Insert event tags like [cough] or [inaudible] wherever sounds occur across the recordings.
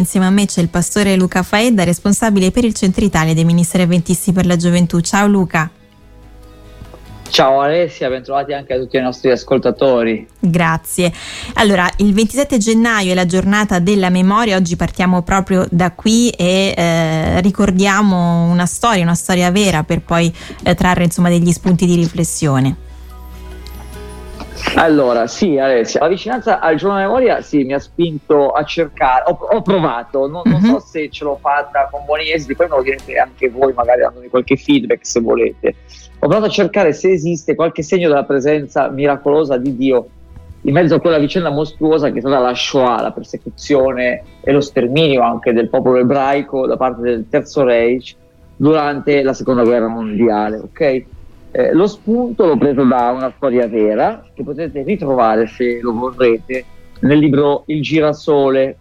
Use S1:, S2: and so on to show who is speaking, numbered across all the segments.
S1: Insieme a me c'è il pastore Luca Faedda, responsabile per il Centro Italia dei Ministeri Avventisti per la Gioventù. Ciao Luca.
S2: Ciao Alessia, bentrovati anche a tutti i nostri ascoltatori.
S1: Grazie. Allora, il 27 gennaio è la giornata della memoria, oggi partiamo proprio da qui e eh, ricordiamo una storia, una storia vera per poi eh, trarre insomma degli spunti di riflessione.
S2: Allora, sì, Alessia, la vicinanza al giorno della memoria sì, mi ha spinto a cercare, ho, ho provato, non, mm-hmm. non, so mhm. se ce l'ho fatta con buoni esiti, poi me lo direte anche voi, magari dandomi qualche feedback se volete ho provato a cercare se esiste qualche segno della presenza miracolosa di Dio in mezzo a quella vicenda mostruosa che è stata la Shoah, la persecuzione e lo sterminio anche del popolo ebraico da parte del Terzo Reich durante la seconda guerra mondiale. Okay? Eh, lo spunto l'ho preso da una storia vera che potete ritrovare se lo vorrete nel libro Il girasole,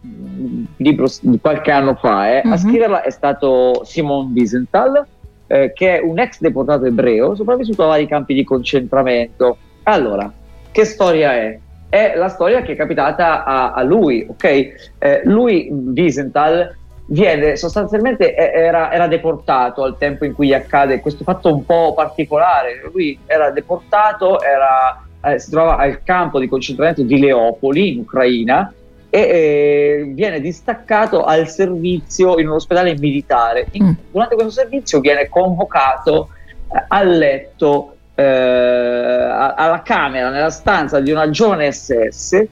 S2: libro di qualche anno fa. Eh. Mm-hmm. A mhm. scriverla è stato Simon Wiesenthal eh, che è un ex deportato ebreo sopravvissuto a vari campi di concentramento. Allora, che storia è? È la storia che è capitata a, a lui, ok? Eh, lui, Wiesenthal, viene sostanzialmente era, era, deportato al tempo in cui accade questo fatto un po' particolare. Lui era deportato, era, eh, si trova al campo di concentramento di Leopoli in Ucraina e eh, viene distaccato al servizio in un ospedale militare. In, mm. Durante questo servizio viene convocato eh, al letto, eh, alla camera, nella stanza di una giovane SS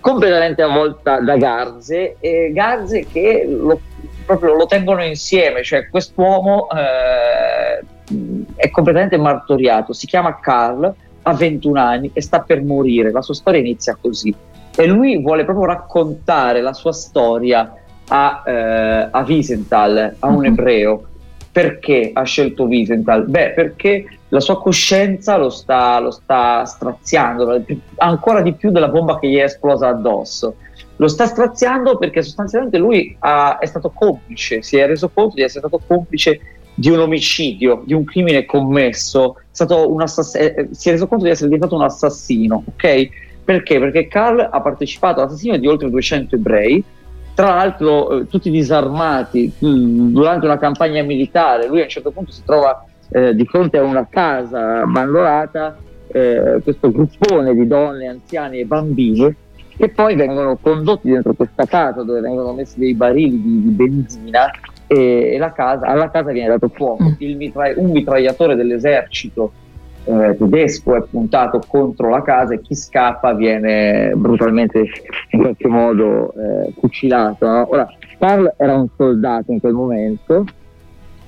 S2: completamente avvolta da garze, e garze che lo, proprio lo tengono insieme, cioè quest'uomo eh, è completamente martoriato, si chiama Carl, ha 21 anni e sta per morire, la sua storia inizia così e lui vuole proprio raccontare la sua storia a, eh, a Wiesenthal, a un mhm. ebreo. Perché ha scelto Wiesenthal? Beh, perché la sua coscienza lo sta, lo sta straziando ancora di più della bomba che gli è esplosa addosso. Lo sta straziando perché sostanzialmente lui ha, è stato complice, si è reso conto di essere stato complice di un omicidio, di un crimine commesso, è assass- eh, si è reso conto di essere diventato un assassino, ok? Perché? Perché Carl ha partecipato all'assassinio di oltre 200 ebrei, tra l'altro eh, tutti disarmati mh, mm, durante una campagna militare. Lui a un certo punto si trova eh, di fronte a una casa abbandonata, eh, questo gruppone di donne, anziani e bambini che poi vengono condotti dentro questa casa dove vengono messi dei barili di, di benzina e, e casa, alla casa viene dato fuoco. Mm. Mitra- un mitragliatore dell'esercito eh, tedesco è puntato contro la casa e chi scappa viene brutalmente in qualche modo eh, fucilato. No? Ora, Carl era un soldato in quel momento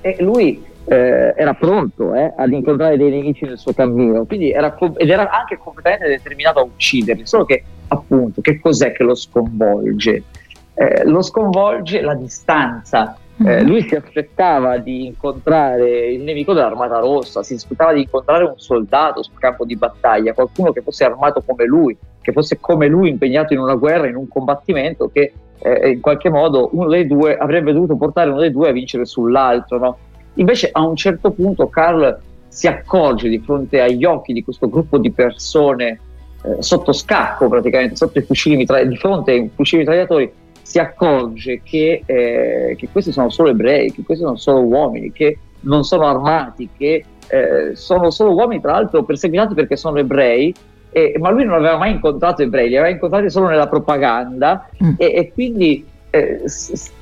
S2: e lui eh, era pronto eh, ad incontrare dei nemici nel suo cammino, quindi era, ed era anche completamente determinato a ucciderli, solo che appunto che cos'è che lo sconvolge? Eh, lo sconvolge la distanza eh, lui si aspettava di incontrare il nemico dell'Armata Rossa, si aspettava di incontrare un soldato sul campo di battaglia, qualcuno che fosse armato come lui, che fosse come lui impegnato in una guerra, in un combattimento che eh, in qualche modo uno dei due avrebbe dovuto portare uno dei due a vincere sull'altro. No? Invece a un certo punto Carl si accorge di fronte agli occhi di questo gruppo di persone eh, sotto scacco praticamente, sotto i fucili mitragliatori, di fronte ai fucili mitragliatori, si accorge che, eh, che, questi sono solo ebrei, che questi sono solo uomini, che non sono armati, che eh, sono solo uomini, tra l'altro perseguitati perché sono ebrei, eh, ma lui non aveva mai incontrato ebrei, li aveva incontrati solo nella propaganda mm. e, e, quindi eh,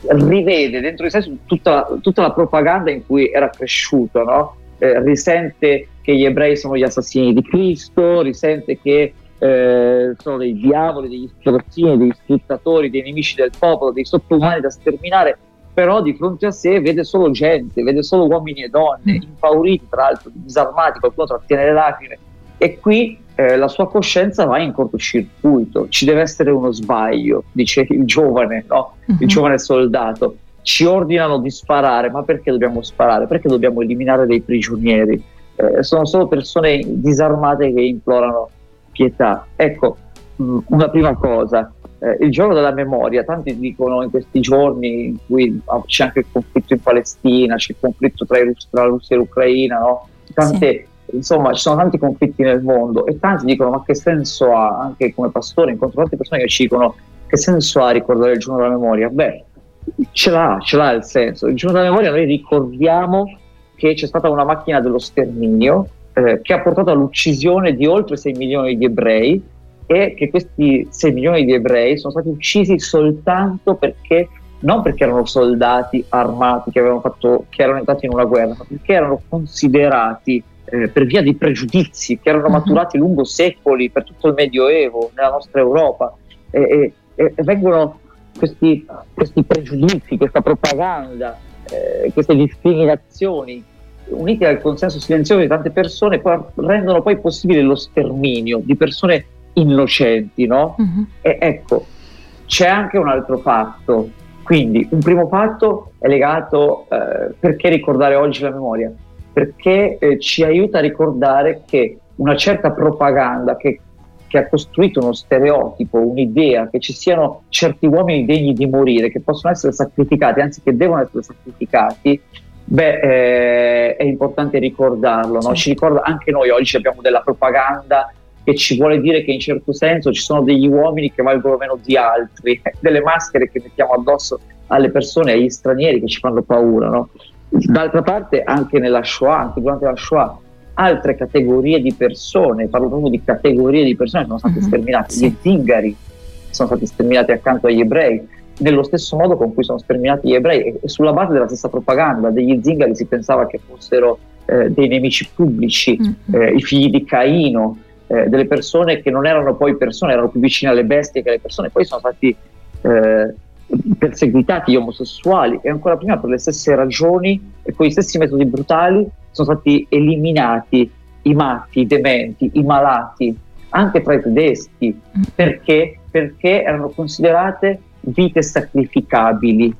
S2: rivede dentro di sé tutta, tutta, la propaganda in cui era cresciuto, no? Eh, risente che gli ebrei sono gli assassini di Cristo, risente che eh, sono dei diavoli, degli strozzini, degli sfruttatori, dei nemici del popolo, dei sottoumani da sterminare, però di fronte a sé vede solo gente, vede solo uomini e donne, mm. impauriti tra l'altro, disarmati, qualcuno trattiene le lacrime e qui eh, la sua coscienza va in cortocircuito, ci deve essere uno sbaglio, dice il giovane, no? il mm-hmm. giovane soldato, ci ordinano di sparare, ma perché dobbiamo sparare? Perché dobbiamo eliminare dei prigionieri? Eh, sono solo persone disarmate che implorano pietà. Ecco, mm, una prima cosa, eh, il giorno della memoria, tanti dicono in questi giorni in cui c'è anche il conflitto in Palestina, c'è il conflitto tra, la Russia e l'Ucraina, no? Tante. Insomma ci sono tanti conflitti nel mondo e tanti dicono ma che senso ha, anche come pastore incontro tante persone che ci dicono che senso ha ricordare il giorno della memoria? Beh, ce l'ha, ce l'ha il senso. Il giorno della memoria noi ricordiamo che c'è stata una macchina dello sterminio eh, che ha portato all'uccisione di oltre 6 milioni di ebrei e che questi 6 milioni di ebrei sono stati uccisi soltanto perché non perché erano soldati armati che, fatto, che erano entrati in una guerra, ma perché erano considerati eh, per via di pregiudizi che erano uh-huh. maturati lungo secoli per tutto il Medioevo nella nostra Europa e, e, e vengono questi, questi, pregiudizi, questa propaganda, eh, queste discriminazioni uniti al consenso silenzioso di tante persone rendono poi possibile lo sterminio di persone innocenti, no? Uh-huh. E ecco, c'è anche un altro fatto quindi un primo fatto è legato eh, perché ricordare oggi la memoria? Perché eh, ci aiuta a ricordare che una certa propaganda che, che, ha costruito uno stereotipo, un'idea, che ci siano certi uomini degni di morire, che possono essere sacrificati, anzi che devono essere sacrificati, beh, eh, è importante ricordarlo. No? Ci ricorda anche noi oggi abbiamo della propaganda che ci vuole dire che in certo senso ci sono degli uomini che valgono meno di altri, [laughs] delle maschere che mettiamo addosso alle persone, agli stranieri che ci fanno paura. No? D'altra parte anche nella Shoah, anche durante la Shoah, altre categorie di persone, parlo proprio di categorie di persone, sono state uh-huh. sterminate, sì. gli zingari sono stati sterminati accanto agli ebrei, nello stesso modo con cui sono sterminati gli ebrei e sulla base della stessa propaganda degli zingari si pensava che fossero eh, dei nemici pubblici, uh-huh. eh, i figli di Caino, eh, delle persone che non erano poi persone, erano più vicine alle bestie che alle persone, poi sono stati eh, perseguitati gli omosessuali e ancora prima per le stesse ragioni e con gli stessi metodi brutali sono stati eliminati i matti, i dementi, i malati, anche tra i tedeschi, perché? Perché erano considerate vite sacrificabili,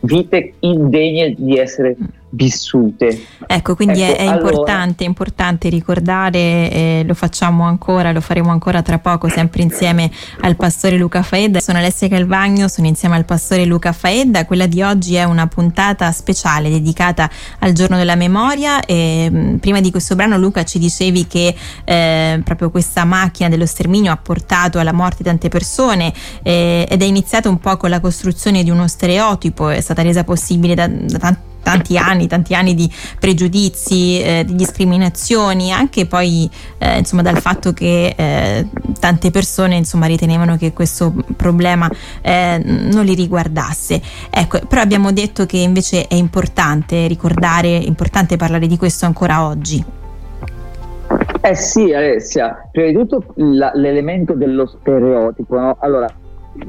S2: vite indegne di essere vissute.
S1: Ecco, quindi ecco, è, è allora... importante, importante, ricordare, eh, lo facciamo ancora, lo faremo ancora tra poco, sempre insieme al pastore Luca Faedda. Sono Alessia Calvagno, sono insieme al pastore Luca Faedda. Quella di oggi è una puntata speciale dedicata al giorno della memoria. E, mh, mm, prima di questo brano, Luca, ci dicevi che eh, proprio questa macchina dello sterminio ha portato alla morte di tante persone eh, ed è iniziata un po' con la costruzione di uno stereotipo, è stata resa possibile da, da tanti tanti anni, tanti anni di pregiudizi, eh, di discriminazioni, anche poi eh, insomma dal fatto che eh, tante persone insomma ritenevano che questo problema eh, non li riguardasse. Ecco, però abbiamo detto che invece è importante ricordare, è importante parlare di questo ancora oggi.
S2: Eh sì, Alessia, prima di tutto la, l'elemento dello stereotipo, no? Allora,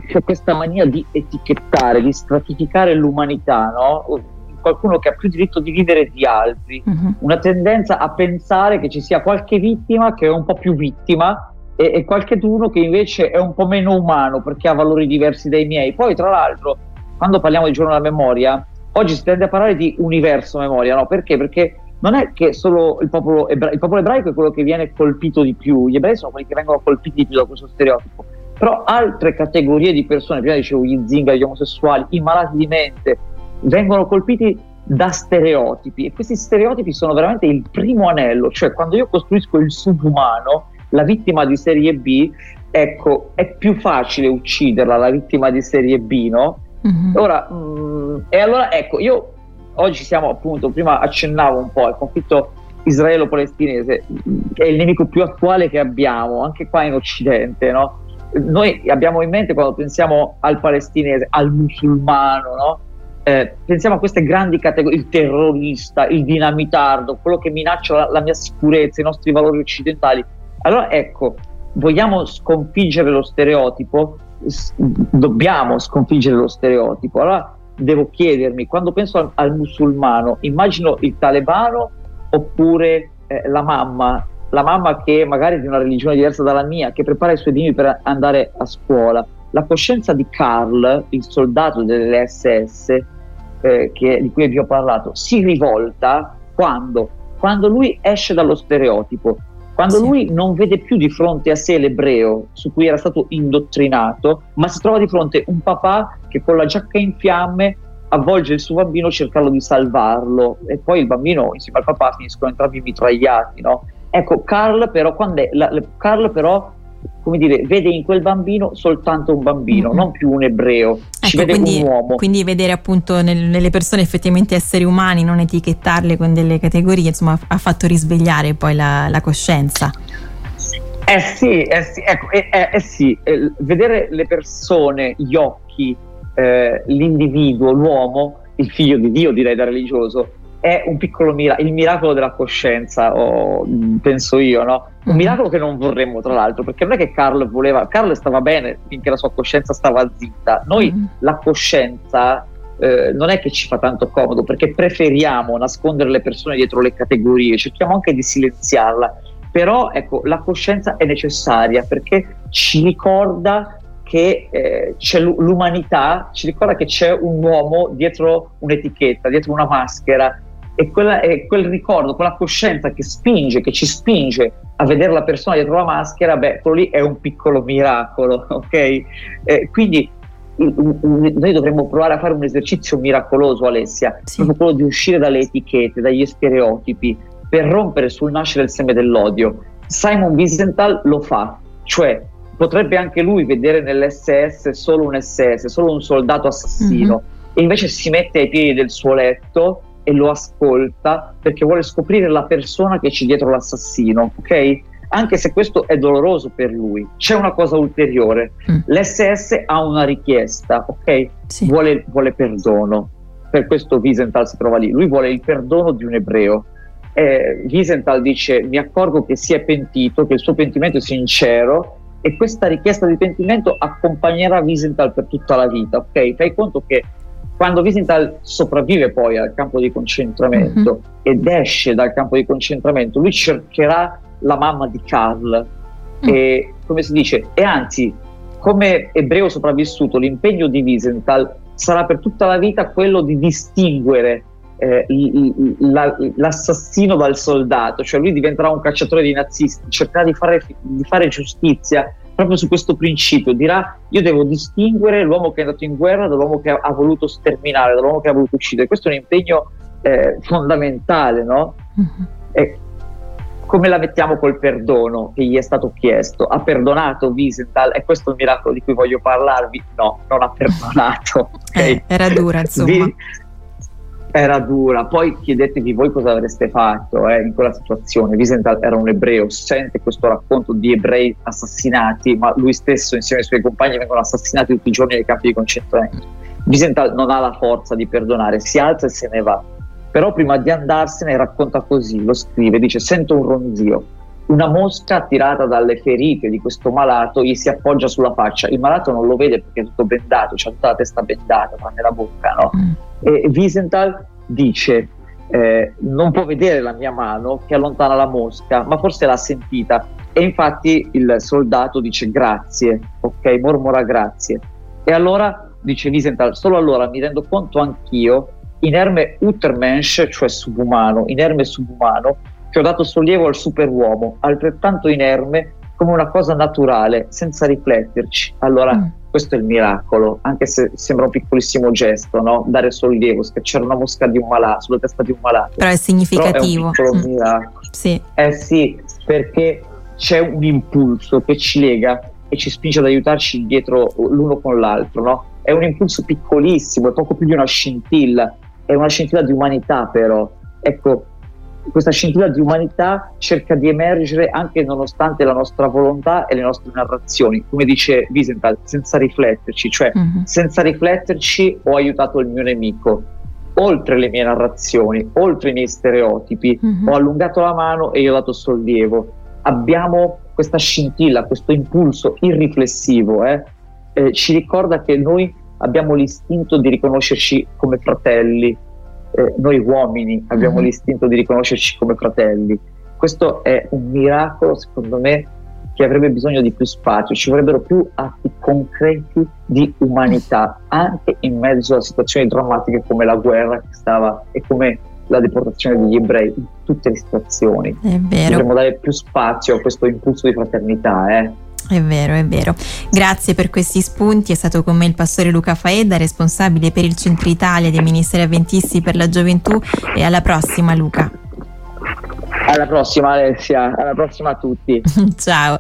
S2: c'è questa mania di etichettare, di stratificare l'umanità, no? Qualcuno che ha più diritto di vivere di altri, uh-huh. una tendenza a pensare che ci sia qualche vittima che è un po' più vittima e, e qualcheduno che invece è un po' meno umano perché ha valori diversi dai miei. Poi tra l'altro, quando parliamo di giorno della memoria, oggi si tende a parlare di universo memoria, no? Perché? Perché non è che solo il popolo, ebra- il popolo ebraico è quello che viene colpito di più, gli ebrei sono quelli che vengono colpiti di più da questo stereotipo, però altre categorie di persone, prima dicevo gli zingari, gli omosessuali, i malati di mente, vengono colpiti da stereotipi e questi stereotipi sono veramente il primo anello, cioè quando io costruisco il subumano, la vittima di serie B, ecco, è più facile ucciderla la vittima di serie B, no? Mm-hmm. Ora, mh, mm, e allora ecco, io oggi siamo appunto, prima accennavo un po' al conflitto israelo-palestinese, che è il nemico più attuale che abbiamo, anche qua in Occidente, no? Noi abbiamo in mente quando pensiamo al palestinese, al musulmano, no? Eh, pensiamo a queste grandi categorie, il terrorista, il dinamitardo, quello che minaccia la, la mia sicurezza, i nostri valori occidentali. Allora ecco, vogliamo sconfiggere lo stereotipo? S- dobbiamo sconfiggere lo stereotipo. Allora devo chiedermi, quando penso al, al musulmano, immagino il talebano oppure eh, la mamma, la mamma che magari è di una religione diversa dalla mia, che prepara i suoi bimbi per andare a scuola. La coscienza di Carl, il soldato delle SS, eh, che, di cui vi ho parlato, si rivolta quando, quando lui esce dallo stereotipo, quando sì. lui non vede più di fronte a sé l'ebreo su cui era stato indottrinato, ma si trova di fronte un papà che con la giacca in fiamme avvolge il suo bambino cercando di salvarlo e poi il bambino insieme al papà finiscono entrambi mitragliati, no? Ecco, Carl però, quando è, la, Carl però come dire, vede in quel bambino soltanto un bambino, mm-hmm. non più un ebreo, ci ecco, vede
S1: quindi,
S2: un uomo.
S1: Quindi vedere appunto nel, nelle persone effettivamente esseri umani, non etichettarle con delle categorie, insomma ha fatto risvegliare poi la, la coscienza.
S2: Eh sì, eh sì, ecco, eh, eh, eh sì eh, vedere le persone, gli occhi, eh, l'individuo, l'uomo, il figlio di Dio direi da religioso, è un piccolo miracolo, il miracolo della coscienza, oh, penso io, no? Un mm. miracolo che non vorremmo, tra l'altro, perché non è che Carl voleva, Carl stava bene finché la sua coscienza stava zitta. Noi mm. la coscienza eh, non è che ci fa tanto comodo, perché preferiamo nascondere le persone dietro le categorie, cerchiamo anche di silenziarla. Però ecco, la coscienza è necessaria perché ci ricorda che eh, c'è l'umanità, ci ricorda che c'è un uomo dietro un'etichetta, dietro una maschera e, quella, e quel ricordo, quella coscienza che spinge, che ci spinge a vedere la persona dietro la maschera, beh, quello lì è un piccolo miracolo, [laughs] ok? Eh, quindi noi dovremmo provare a fare un esercizio miracoloso, Alessia, sì. proprio quello di uscire dalle etichette, dagli stereotipi, per rompere sul nascere il seme dell'odio. Simon Wiesenthal lo fa, cioè potrebbe anche lui vedere nell'SS solo un SS, solo un soldato assassino, mm-hmm. e invece si mette ai piedi del suo letto e lo ascolta perché vuole scoprire la persona che c'è dietro l'assassino, ok? Anche se questo è doloroso per lui, c'è una cosa ulteriore. Mm. L'SS ha una richiesta, ok? Sì. Vuole, vuole, perdono. Per questo Wiesenthal si trova lì. Lui vuole il perdono di un ebreo. Eh, Wiesenthal dice: Mi accorgo che si è pentito, che il suo pentimento è sincero e questa richiesta di pentimento accompagnerà Wiesenthal per tutta la vita. Ok? Fai conto che quando Wiesenthal sopravvive poi al campo di concentramento mm-hmm. ed esce dal campo di concentramento, lui cercherà la mamma di Carl mm. e come si dice, e anzi, come ebreo sopravvissuto, l'impegno di Wiesenthal sarà per tutta la vita quello di distinguere eh, la, l'assassino dal soldato, cioè lui diventerà un cacciatore di nazisti, cercherà di fare, di fare giustizia proprio su questo principio, dirà io devo distinguere l'uomo che è andato in guerra dall'uomo che ha, voluto sterminare, dall'uomo che ha voluto uccidere. Questo è un impegno eh, fondamentale, no? Mm-hmm. E come la mettiamo col perdono che gli è stato chiesto? Ha perdonato Wiesenthal? È questo il miracolo di cui voglio parlarvi? No, non ha perdonato.
S1: Okay? Eh, era dura, insomma. Vi,
S2: era dura. Poi chiedetevi voi cosa avreste fatto eh, in quella situazione. Wiesenthal era un ebreo, sente questo racconto di ebrei assassinati, ma lui stesso insieme ai suoi compagni vengono assassinati tutti i giorni nei campi di concentramento. Wiesenthal non ha la forza di perdonare, si alza e se ne va. Però prima di andarsene racconta così, lo scrive, dice sento un ronzio, una mosca attirata dalle ferite di questo malato gli si appoggia sulla faccia. Il malato non lo vede perché è tutto bendato, c'ha tutta la testa bendata, tranne la bocca, no? Mm. E Wiesenthal dice: eh, Non può vedere la mia mano che allontana la mosca, ma forse l'ha sentita. E infatti il soldato dice grazie, ok, mormora grazie. E allora dice Wiesenthal: Solo allora mi rendo conto anch'io, inerme Uttermensch, cioè subumano, inerme subumano, che ho dato sollievo al superuomo, altrettanto inerme come una cosa naturale, senza rifletterci. Allora, mm. questo è il miracolo, anche se sembra un piccolissimo gesto, no? Dare sollievo, schiacciare una mosca di un malato, sulla testa di un malato.
S1: Però è significativo.
S2: Però è un piccolo mm. miracolo.
S1: Sì.
S2: Eh sì, perché c'è un impulso che ci lega e ci spinge ad aiutarci dietro l'uno con l'altro, no? È un impulso piccolissimo, è poco più di una scintilla, è una scintilla di umanità però. Ecco, questa scintilla di umanità cerca di emergere anche nonostante la nostra volontà e le nostre narrazioni, come dice Wiesenthal, senza rifletterci, cioè uh-huh. senza rifletterci ho aiutato il mio nemico, oltre le mie narrazioni, oltre i miei stereotipi, uh-huh. ho allungato la mano e gli ho dato sollievo. Abbiamo questa scintilla, questo impulso irriflessivo, eh? Eh, ci ricorda che noi abbiamo l'istinto di riconoscerci come fratelli, eh, noi uomini abbiamo mm-hmm. l'istinto di riconoscerci come fratelli. Questo è un miracolo, secondo me, che avrebbe bisogno di più spazio, ci vorrebbero più atti concreti di umanità, anche in mezzo a situazioni drammatiche come la guerra che stava e come la deportazione degli ebrei, in tutte le situazioni.
S1: È vero.
S2: Dovremmo dare più spazio a questo impulso di fraternità. Eh?
S1: È vero, è vero. Grazie per questi spunti. È stato con me il pastore Luca Faedda, responsabile per il Centro Italia dei Ministeri Avventisti per la Gioventù. E alla prossima, Luca.
S2: Alla prossima, Alessia. Alla prossima a tutti. [laughs]
S1: Ciao.